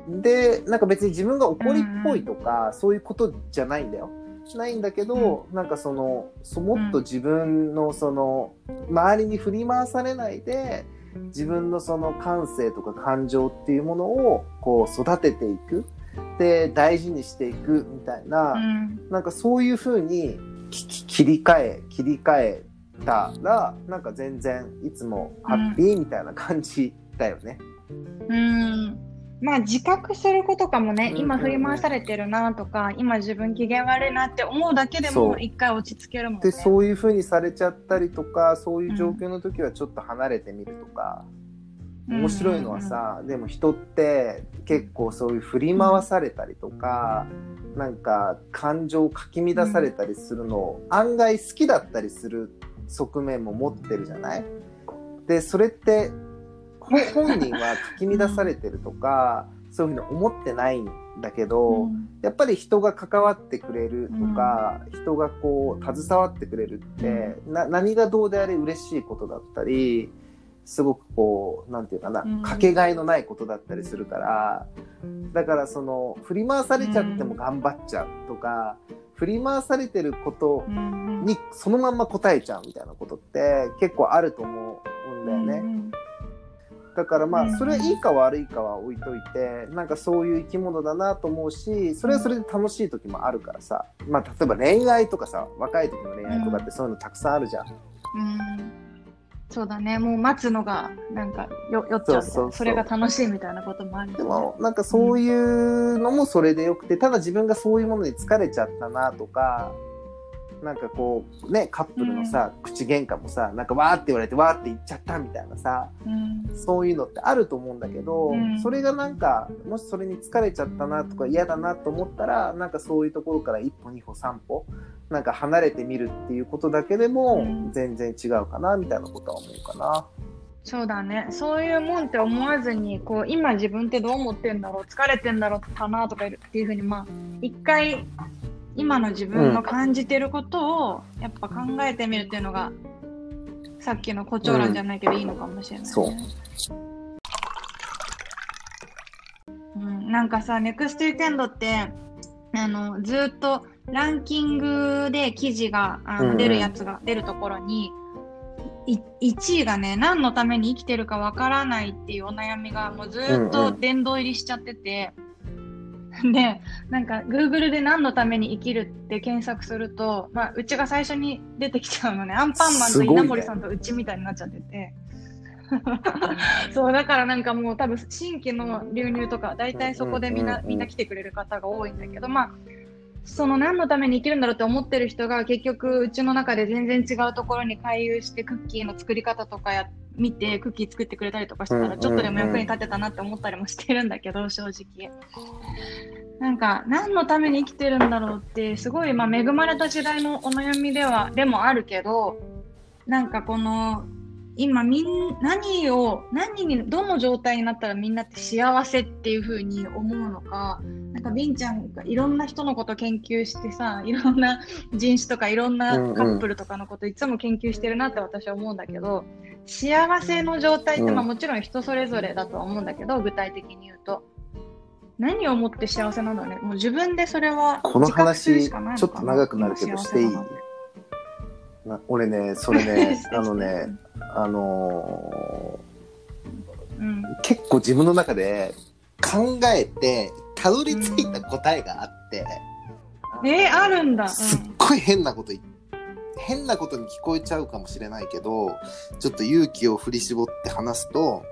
でなんか別に自分が怒りっぽいとか、そういうことじゃないんだよ。ないんだけど、なんかそのそもっと自分のその周りに振り回されないで自分のその感性とか感情っていうものをこう育てていくで大事にしていくみたいな、うん。なんかそういうふうに切り替え切り替えたらなんか全然いつもハッピーみたいな感じだよね。うん。まあ自覚することかもね、うん今振り回されてるなとか、今自分機嫌悪いなって思うだけでも一回落ち着けるもんね。でそういうふうにされちゃったりとかそういう状況の時はちょっと離れてみるとか、面白いのはさ、でも人って結構そういう振り回されたりとか、なんか感情をかき乱されたりするのを案外好きだったりする側面も持ってるじゃない？でそれってほ本人はかき乱されてるとかそういうふうに思ってないんだけど、うん。やっぱり人が関わってくれるとか、人がこう携わってくれるって、な何がどうであれ嬉しいことだったりすごくこうなんていうかな、うん。かけがえのないことだったりするからだからその振り回されちゃっても頑張っちゃうとか、振り回されてることうん。にそのまんま答えちゃうみたいなことって結構あると思うんだよね。うんだからまうん。あそれはいいか悪いかは置いといてなんかそういう生き物だなと思うしそれはそれで楽しい時もあるからさ。まあ例えば恋愛とかさ若い時の恋愛とかってそういうのたくさんあるじゃん。うん。そうだね、もう待つのがなんかよ酔っちゃうそれが楽しいみたいなこともあるでもなんかそういうのもそれでよくてただ自分がそういうものに疲れちゃったなとかなんかこうねカップルのさ、口喧嘩もさなんかわーって言われてわーって言っちゃったみたいなさうん。そういうのってあると思うんだけど、うん。それがなんかもしそれに疲れちゃったなとか嫌だなと思ったらなんかそういうところから一歩二歩三歩なんか離れてみるっていうことだけでもうん。全然違うかなみたいなことは思うかな。そうだね。そういうもんって思わずにこう今自分ってどう思ってんだろう疲れてんだろうかなとかっていうふうにまあ一回今の自分の感じてることをやっぱ考えてみるっていうのが、さっきの胡蝶蘭じゃないけどいいのかもしれない、ね。そう。うん、なんかさ、ネクストユテンドって、あの、ずっとランキングで記事があの出るやつが出るところに、い1位がね、何のために生きてるかわからないっていうお悩みがもうずっと殿堂入りしちゃってて、で、なんか Google で何のために生きるって検索すると、まあ、うちが最初に出てきちゃうのね。アンパンマンと稲森さんとうちみたいになっちゃってて。*laughs* そう、だからなんかもう多分新規の流入とか、大体そこでみんな、みんな来てくれる方が多いんだけど、まあ、その何のために生きるんだろうって思ってる人が結局うちの中で全然違うところに回遊してクッキーの作り方とかや見てクッキー作ってくれたりとかしてたらちょっとでも役に立てたなって思ったりもしてるんだけど正直。なんか何のために生きてるんだろうってすごいまあ恵まれた時代のお悩みではでもあるけどなんかこの今みん何を何にどの状態になったらみんなって幸せっていう風に思うのかなんかビンちゃんがいろんな人のこと研究してさいろんな人種とかいろんなカップルとかのこといつも研究してるなって私は思うんだけど幸せの状態って、うん。まあもちろん人それぞれだとは思うんだけど具体的に言うと。何をもって幸せなんだろうね？もう自分でそれはこの話ちょっと長くなるけどして。いいな俺ねそれね *laughs* あのねあのうん。ー結構自分の中で考えてたどり着いた答えがあって、えー、あるんだ、すっごい変なこと言っ変なことに聞こえちゃうかもしれないけどちょっと勇気を振り絞って話すと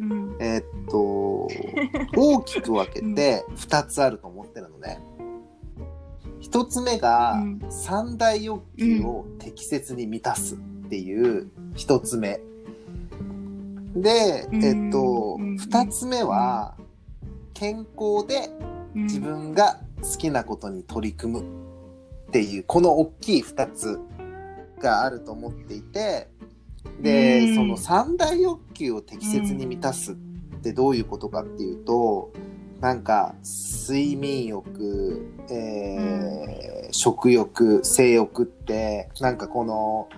うん。うんえーっと *laughs* 大きく分けて2つあると思ってるのね。1つ目がうん。三大欲求を適切に満たすっていう1つ目。で、うん。えっと、うん。2つ目は健康でうん。自分が好きなことに取り組むっっていうこの大きい2つがあると思っていてで、うん。その三大欲求を適切に満たすってどういうことかっていうとなんか睡眠欲、えー食欲性欲ってなんかこの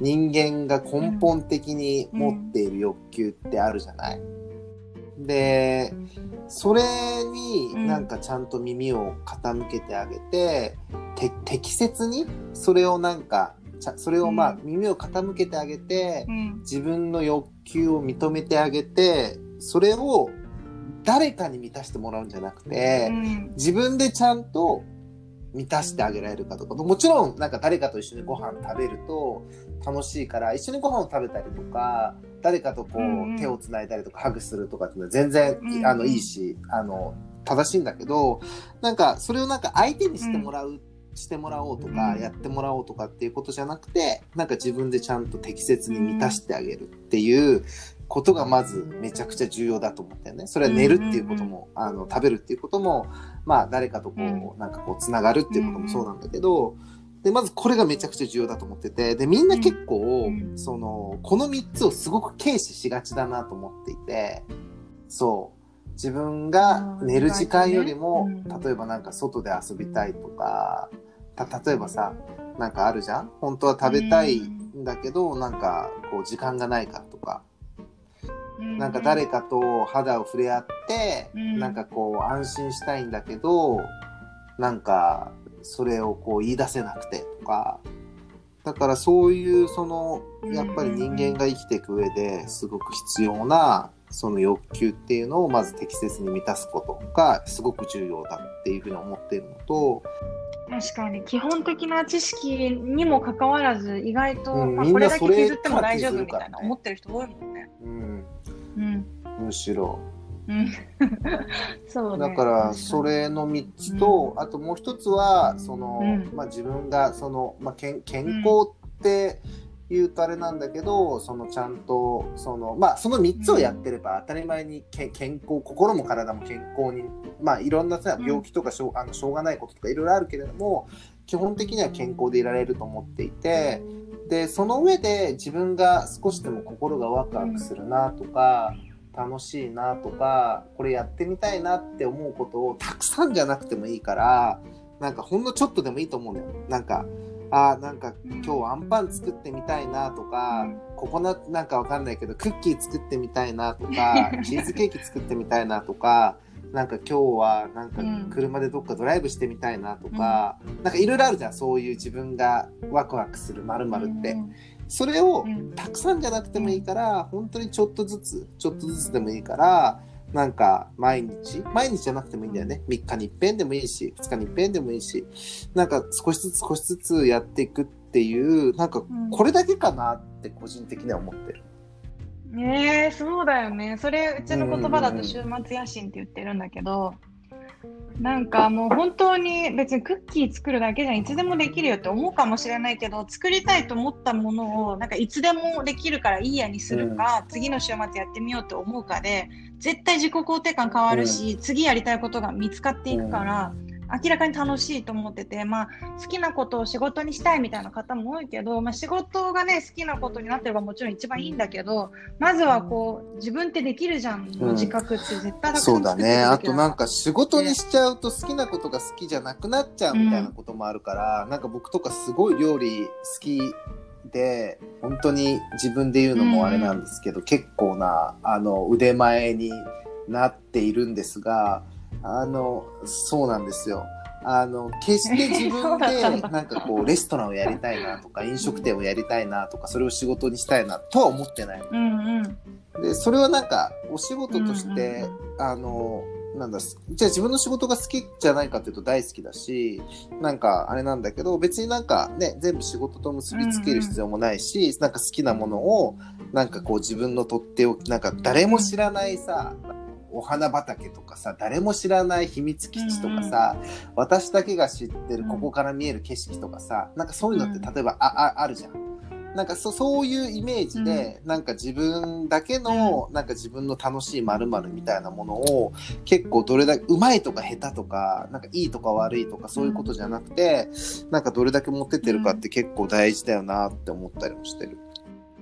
人間が根本的に持っている欲求ってあるじゃない、でそれになんかちゃんと耳を傾けてあげて、て適切にそれをなんかそれをまあうん耳を傾けてあげて、うん。自分の欲求を認めてあげてそれを誰かに満たしてもらうんじゃなくて、うん。自分でちゃんと満たしてあげられるかとか。もちろんなんか誰かと一緒にご飯食べると楽しいから一緒にご飯を食べたりとか誰かとこう、手をつないだりとかハグするとかっていうのは全然、あのいいしあの正しいんだけどなんかそれをなんか相手にしてもらう、してもらおうとか、うん。やってもらおうとかっていうことじゃなくてなんか自分でちゃんと適切に満たしてあげるっていうことがまずめちゃくちゃ重要だと思ったよね。それは寝るっていうことも、あの食べるっていうこともまあ誰かとこう、うん。なんかこうつながるっていうこともそうなんだけど、でまずこれがめちゃくちゃ重要だと思っててでみんな結構、うん。そのこの3つをすごく軽視しがちだなと思っていてそう。自分が寝る時間よりも、うん。例えばなんか外で遊びたいとかた例えばさなんかあるじゃん？本当は食べたいんだけど、なんかこう時間がないからなんか誰かと肌を触れ合って、うん。なんかこう安心したいんだけど、なんかそれをこう言い出せなくてとか、だからそういうその、やっぱり人間が生きていく上ですごく必要なその欲求っていうのをまず適切に満たすことがすごく重要だっていうふうに思っているのと、確かに基本的な知識にもかかわらず意外と、うんこれだけ削っても大丈夫みたいな思ってる人多いもんね。うん、うん。むしろ。うん。そうね。だからそれの3つと、あともう一つはその、うんまあ、自分がその、まあ、健健康って言うとあれなんだけど、そのちゃんとそのまあその3つをやってれば当たり前にけ健康心も体も健康にまあいろんな病気とかしょう,、あのしょうがないこととかいろいろあるけれども基本的には健康でいられると思っていて。でその上で自分が少しでも心がワクワクするなとか、楽しいなとかこれやってみたいなって思うことをたくさんじゃなくてもいいからなんかほんのちょっとでもいいと思うのよ。なんかあなんか今日アンパン作ってみたいなとか、ココナッツなんかわかんないけどクッキー作ってみたいなとかチーズケーキ作ってみたいなとかなんか今日はなんかうん。車でどっかドライブしてみたいなとか、なんかいろいろあるじゃんそういう自分がワクワクするまるって。それをうん。たくさんじゃなくてもいいから、本当にちょっとずつ、ちょっとずつでもいいから、なんか毎日、毎日じゃなくてもいいんだよね。3日に一遍でもいいし、2日に一遍でもいいし、なんか少しずつ少しずつやっていくっていう、なんかうん。これだけかなって個人的には思ってる。ねえ、そうだよね。それ、うちの言葉だうんうんうん。と週末野心って言ってるんだけど、なんかもう本当に別にクッキー作るだけじゃいつでもできるよって思うかもしれないけど、作りたいと思ったものをなんかいつでもできるからいいやにするか、次の週末やってみようって思うかで、絶対自己肯定感変わるし、次やりたいことが見つかっていくから、明らかに楽しいと思ってて、まあ、好きなことを仕事にしたいみたいな方も多いけど、まあ、仕事がね好きなことになってればもちろん一番いいんだけどまずはこう自分ってできるじゃんの自覚って絶対そうだね。あとなんか仕事にしちゃうと好きなことが好きじゃなくなっちゃうみたいなこともあるから、なんか僕とかすごい料理好きで、本当に自分で言うのもあれなんですけど、結構なあの腕前になっているんですが、あの、そうなんですよ。あの、決して自分で *laughs* だなんかこうレストランをやりたいなとか飲食店をやりたいなとかそれを仕事にしたいなとは思ってない。うんうんでそれはなんかお仕事として、うんあのなんだじゃあ自分の仕事が好きじゃないかっていうと大好きだしなんかあれなんだけど別になんかね全部仕事と結びつける必要もないし、なんか好きなものをなんかこう自分のとっておきなんか誰も知らないさお花畑とかさ誰も知らない秘密基地とかさ、私だけが知ってるここから見える景色とかさなんかそういうのってうん。例えばあああるじゃん。なんかそそういうイメージで、なんか自分だけの、なんか自分の楽しいまるみたいなものを結構どれだけうまいとか下手とかなんかいいとか悪いとかそういうことじゃなくて、なんかどれだけ持ってってるかって結構大事だよなって思ったりもしてる。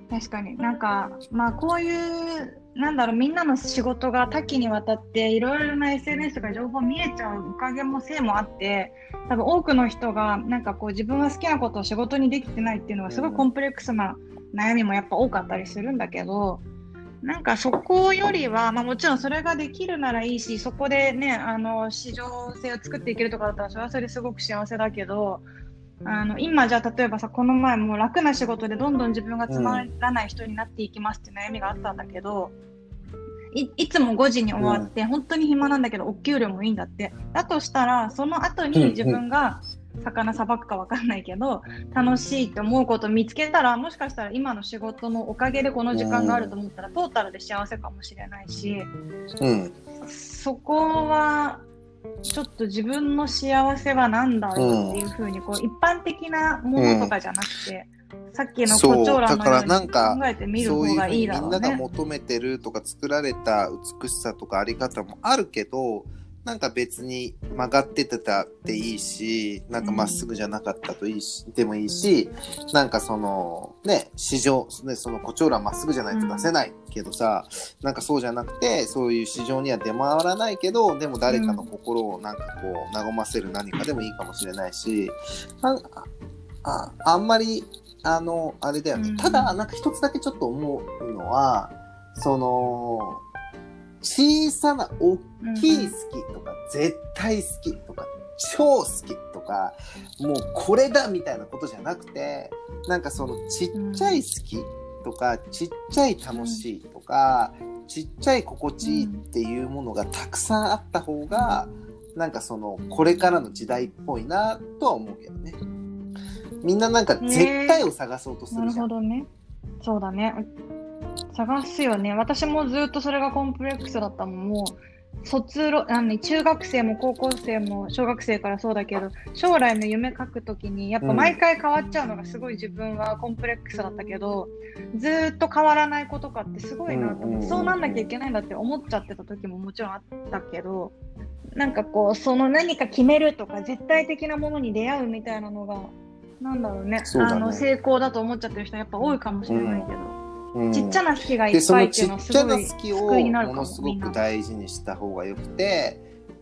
確かに。なんかまあこういうなんだろうみんなの仕事が多岐にわたっていろいろな SNS とか情報見えちゃうおかげもせいもあって多分多くの人がなんかこう自分が好きなことを仕事にできてないっていうのはすごいコンプレックスな悩みもやっぱ多かったりするんだけどなんかそこよりは、まあ、もちろんそれができるならいいしそこでねあの市場性を作っていけるとかだったらそれはそれですごく幸せだけどあの今じゃあ例えばさこの前も楽な仕事でどんどん自分がつまらない人になっていきますって悩みがあったんだけど、いいつも5時に終わって、うん、本当に暇なんだけどお給料もいいんだって。だとしたらその後に自分が魚さばくか分かんないけど楽しいって思うことを見つけたらもしかしたら今の仕事のおかげでこの時間があると思ったら、トータルで幸せかもしれないし、うん、そこはちょっと自分の幸せは何だろうっていうふうにこう一般的なものとかじゃなくて、うん、さっきのコチョウラのように考えてみる方がいいだろうね。そういうみんなが求めてるとか作られた美しさとかあり方もあるけどなんか別に曲がっててたっていいし、なんかまっすぐじゃなかったといいし、でもいいし、なんかその、ね、市場、ね、そのコチョウラまっすぐじゃないと出せないけどさ、なんかそうじゃなくて、そういう市場には出回らないけど、でも誰かの心をなんかこう、和ませる何かでもいいかもしれないし、なんかああんまり、あの、あれだよね。ただ、なんか一つだけちょっと思うのは、その、小さな大きい好きとか、絶対好きとか、超好きとか、もうこれだみたいなことじゃなくて、なんかそのちっちゃい好きとか、ちっちゃい楽しいとか、ちっちゃい心地いいっていうものがたくさんあった方が、なんかその、これからの時代っぽいなとは思うけどね。みんななんか絶対を探そうとするじゃん。なるほどね。そうだね。探すよね。私もずっとそれがコンプレックスだったもん。もう卒論あの、中学生も高校生も小学生からそうだけど将来の夢書くときにやっぱ毎回変わっちゃうのがすごい自分はコンプレックスだったけど、ずっと変わらないことかってすごいなと思って、そうなんなきゃいけないんだって思っちゃってた時ももちろんあったけどなんかこうその何か決めるとか絶対的なものに出会うみたいなのがなんだろうね、ね、あの成功だと思っちゃってる人はやっぱ多いかもしれないけど。ちっちゃな好きがいっぱいっていうのはすごい救いになるかもものすごく大事にした方がよくて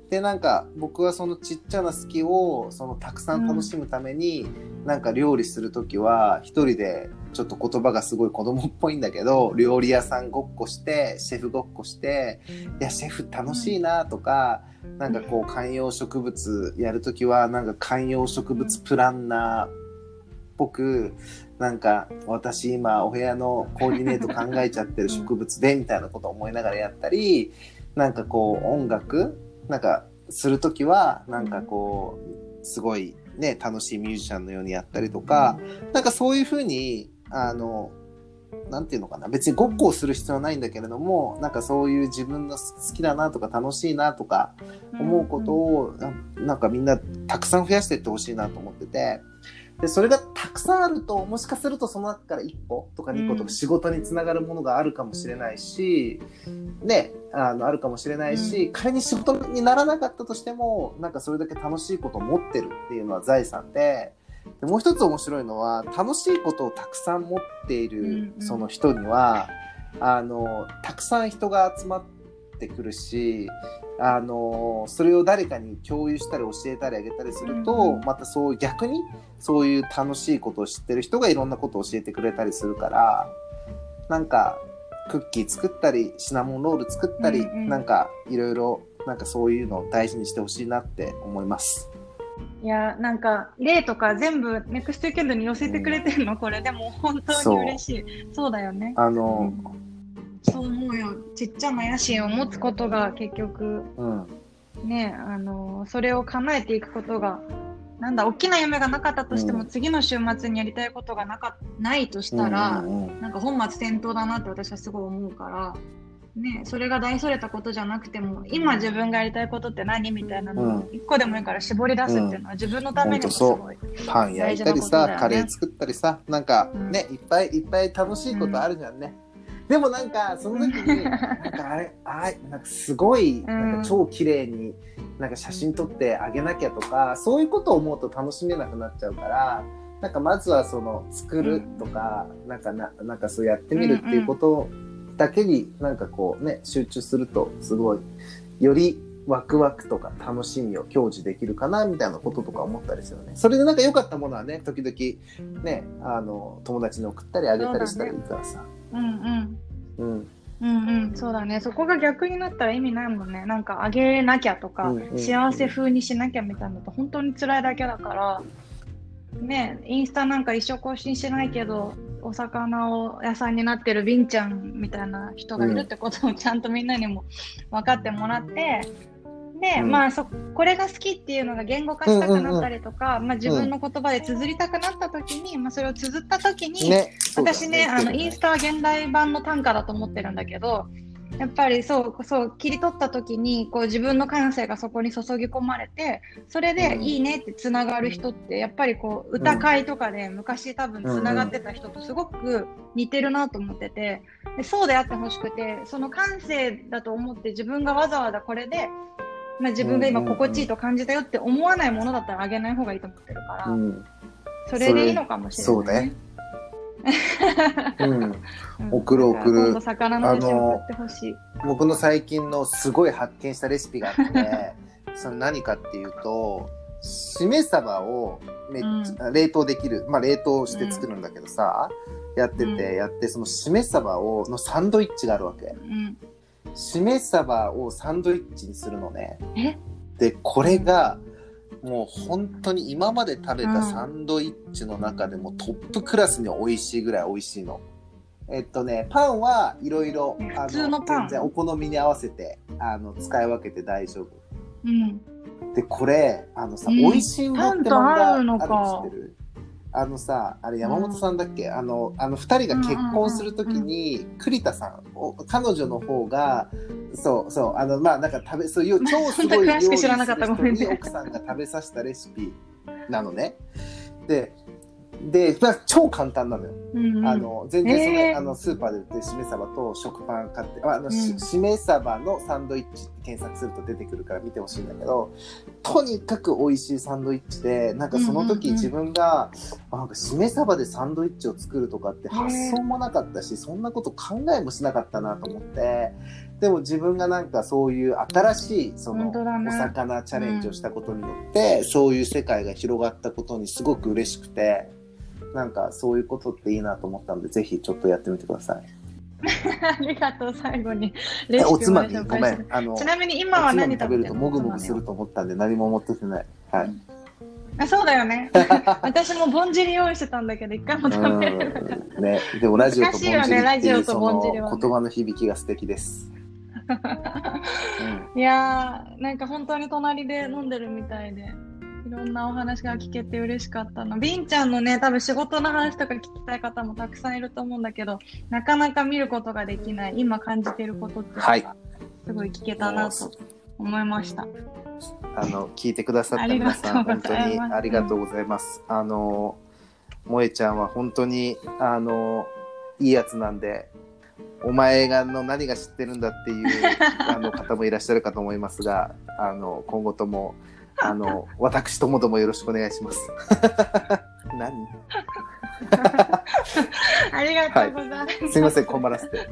でなんか僕はそのちっちゃな好きをそのたくさん楽しむために、うん、なんか料理する時は一人でちょっと言葉がすごい子供っぽいんだけど料理屋さんごっこしてシェフごっこしていやシェフ楽しいなとか、うん、なんかこう観葉植物やる時はなんか観葉植物プランナーっぽくなんか私今お部屋のコーディネート考えちゃってる植物でみたいなことを思いながらやったりなんかこう音楽なんかする時はなんかこうすごいね楽しいミュージシャンのようにやったりとかなんかそういうふうにあのなんていうのかな別にごっこをする必要はないんだけれどもなんかそういう自分の好きだなとか楽しいなとか思うことをなんかみんなたくさん増やしていってほしいなと思ってて。で、それがたくさんあると、もしかするとその中から1個とか2個とか仕事につながるものがあるかもしれないし、ね、あの、あるかもしれないし、仮に仕事にならなかったとしても、なんかそれだけ楽しいことを持ってるっていうのは財産で、でもう一つ面白いのは、楽しいことをたくさん持っているその人には、あの、たくさん人が集まってくるし、あのそれを誰かに共有したり教えたりあげたりすると、うん、またそう逆にそういう楽しいことを知ってる人がいろんなことを教えてくれたりするからなんかクッキー作ったりシナモンロール作ったり、うんうん、なんかいろいろなんかそういうのを大事にしてほしいなって思います。いやなんか例とか全部ネクストキャンドに寄せてくれてるの、うん、これでも本当に嬉しい。そう。だよね。あの、うんそう思うよ。ちっちゃな野心を持つことが結局、うん、ねあのそれを叶えていくことがなんだ大きな夢がなかったとしても、うん、次の週末にやりたいことがなかないとしたら、うんうんうん、なんか本末転倒だなって私はすごい思うからね、それが大それたことじゃなくても今自分がやりたいことって何みたいなのを一個でもいいから絞り出すっていうのは自分のためにもすごい、パン焼いたりさ、ね、カレー作ったりさなんかね、うん、いっぱいいっぱい楽しいことあるじゃんね、うん、でもなんかその時になんかあれあなんかすごいなんか超綺麗になんか写真撮ってあげなきゃとかそういうことを思うと楽しめなくなっちゃうからなんかまずはその作るとか、うん、なんかななんかそうやってみるっていうことだけになんかこうね集中するとすごいよりワクワクとか楽しみを享受できるかなみたいなこととか思ったりするね。それでなんか良かったものはね、時々ね、あの、友達に送ったりあげたりしたらいいからさ。うね、うんうん。うん。うんうん、そうだね。そこが逆になったら意味ないもんね。なんかあげなきゃとか、幸せ風にしなきゃみたいなのと本当に辛いだけだから、ね、インスタなんか一生更新してないけど、お魚を屋さんになってるビンちゃんみたいな人がいるってことをちゃんとみんなにも分かってもらって、で、うん、まあそこれが好きっていうのが言語化したくなったりとか、まあ、自分の言葉で綴りたくなった時に、まあ、それを綴った時に、ね、私ね、ね、あのインスタは現代版の短歌だと思ってるんだけどやっぱりそうそう切り取った時にこう自分の感性がそこに注ぎ込まれてそれでいいねってつながる人ってやっぱりこう歌会とかで昔多分つながってた人とすごく似てるなと思っててでそうであってほしくてその感性だと思って自分がわざわざこれでまあ、自分が今心地いいと感じたよって思わないものだったらあげない方がいいと思ってるから、うん、それでいいのかもしれない、そうね。*laughs* うん、送る送る。魚の送ってほしい。僕の最近のすごい発見したレシピがあって、*laughs* その何かっていうと、しめ鯖をめっちゃ、うん、冷凍できる、まあ冷凍して作るんだけどさ、うん、やってて、やって、そのしめ鯖を、のサンドイッチがあるわけ。うんしめ鯖をサンドイッチにするのね。で、これが、もう本当に今まで食べたサンドイッチの中でもトップクラスに美味しいぐらい美味しいの。えっとね、パンはいろいろ、普通のパン。全然お好みに合わせて、あの、使い分けて大丈夫。うん。で、これ、あのさ、うん、美味しいものって漫画あるの知ってる？あのさ、あれ山本さんだっけ、うん、あの、あの二人が結婚するときに、栗田さん、彼女の方が、そうそう、あの、まあ、なんか食べ、そういう、超すごい料理する人に奥さんが食べさせたレシピなのね。で、で、まあ、超簡単なのよ。うんうん、あの、全然その、えー、あの、スーパーで売ってるしめ鯖と食パン買って、あの、うん、しめ鯖のサンドイッチって検索すると出てくるから見てほしいんだけど、とにかく美味しいサンドイッチで、なんかその時自分が、うんうん、なんかしめ鯖でサンドイッチを作るとかって発想もなかったし、そんなこと考えもしなかったなと思って、でも自分がなんかそういう新しいそのお魚チャレンジをしたことによって、そういう世界が広がったことにすごく嬉しくて、なんかそういうことっていいなと思ったので、ぜひちょっとやってみてください。ありがとう、最後に。おつまみ、ごめん。あの、ちなみに今は何食べるともぐもぐすると思ったんで、何も持ってきてない。はい。あそうだよね。*laughs* 私もぼんじり用意してたんで、一回も食べれなかった。ね、でもラジオとぼんじりっていうその言葉の響きが素敵です。*laughs* いやー、なんか本当に隣で飲んでるみたいで。いろんなお話が聞けて嬉しかったの。ビンちゃんのね、多分仕事の話とか聞きたい方もたくさんいると思うんだけど、なかなか見ることができない、今感じていることってはい、すごい聞けたなと思いました。あの、聞いてくださった皆さん、本当にありがとうございます。あの、萌えちゃんは本当に、あの、いいやつなんで、お前がの何が知ってるんだっていう *laughs* あの方もいらっしゃるかと思いますが、あの今後ともあの、私ともどもよろしくお願いします。*laughs* 何？*laughs* ありがとうございます。はい、すみません、困らせて。*laughs*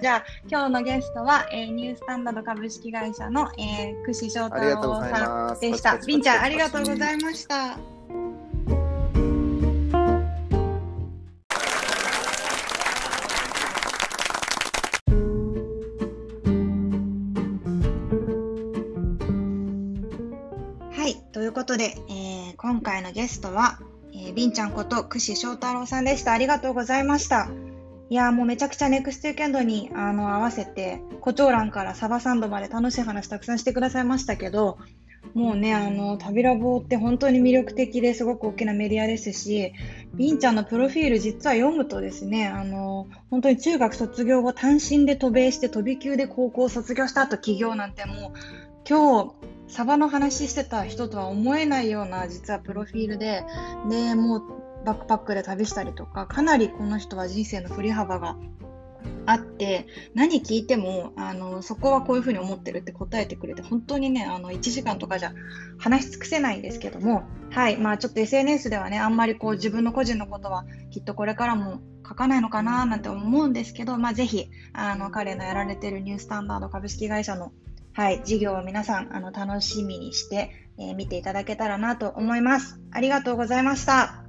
じゃあ、今日のゲストは、えー、ニュースタンダード株式会社の、えー、串翔太郎さんでした。ビンちゃん、ありがとうございました。ことで、えー、今回のゲストは、えー、ビンちゃんこと串翔太郎さんでした。ありがとうございました。いやもうめちゃくちゃネクストウィーケンドにあの合わせて、胡蝶蘭からサバサンドまで楽しい話たくさんしてくださいましたけど、もうね、あの、旅ラボって本当に魅力的ですごく大きなメディアですし、ビンちゃんのプロフィール実は読むとですね、あの、本当に中学卒業後単身で渡米して飛び級で高校を卒業した後起業なんてもう、今日、サバの話してた人とは思えないような実はプロフィールで、で、もうバックパックで旅したりとか、かなりこの人は人生の振り幅があって何聞いてもあのそこはこういうふうに思ってるって答えてくれて本当にねあの1時間とかじゃ話し尽くせないんですけどもはいまあちょっと SNS ではねあんまりこう自分の個人のことはきっとこれからも書かないのかななんて思うんですけど、まあ、ぜひあの彼のやられてるニュースタンダード株式会社のはい、授業を皆さん、あの、楽しみにして、えー、見ていただけたらなと思います。ありがとうございました。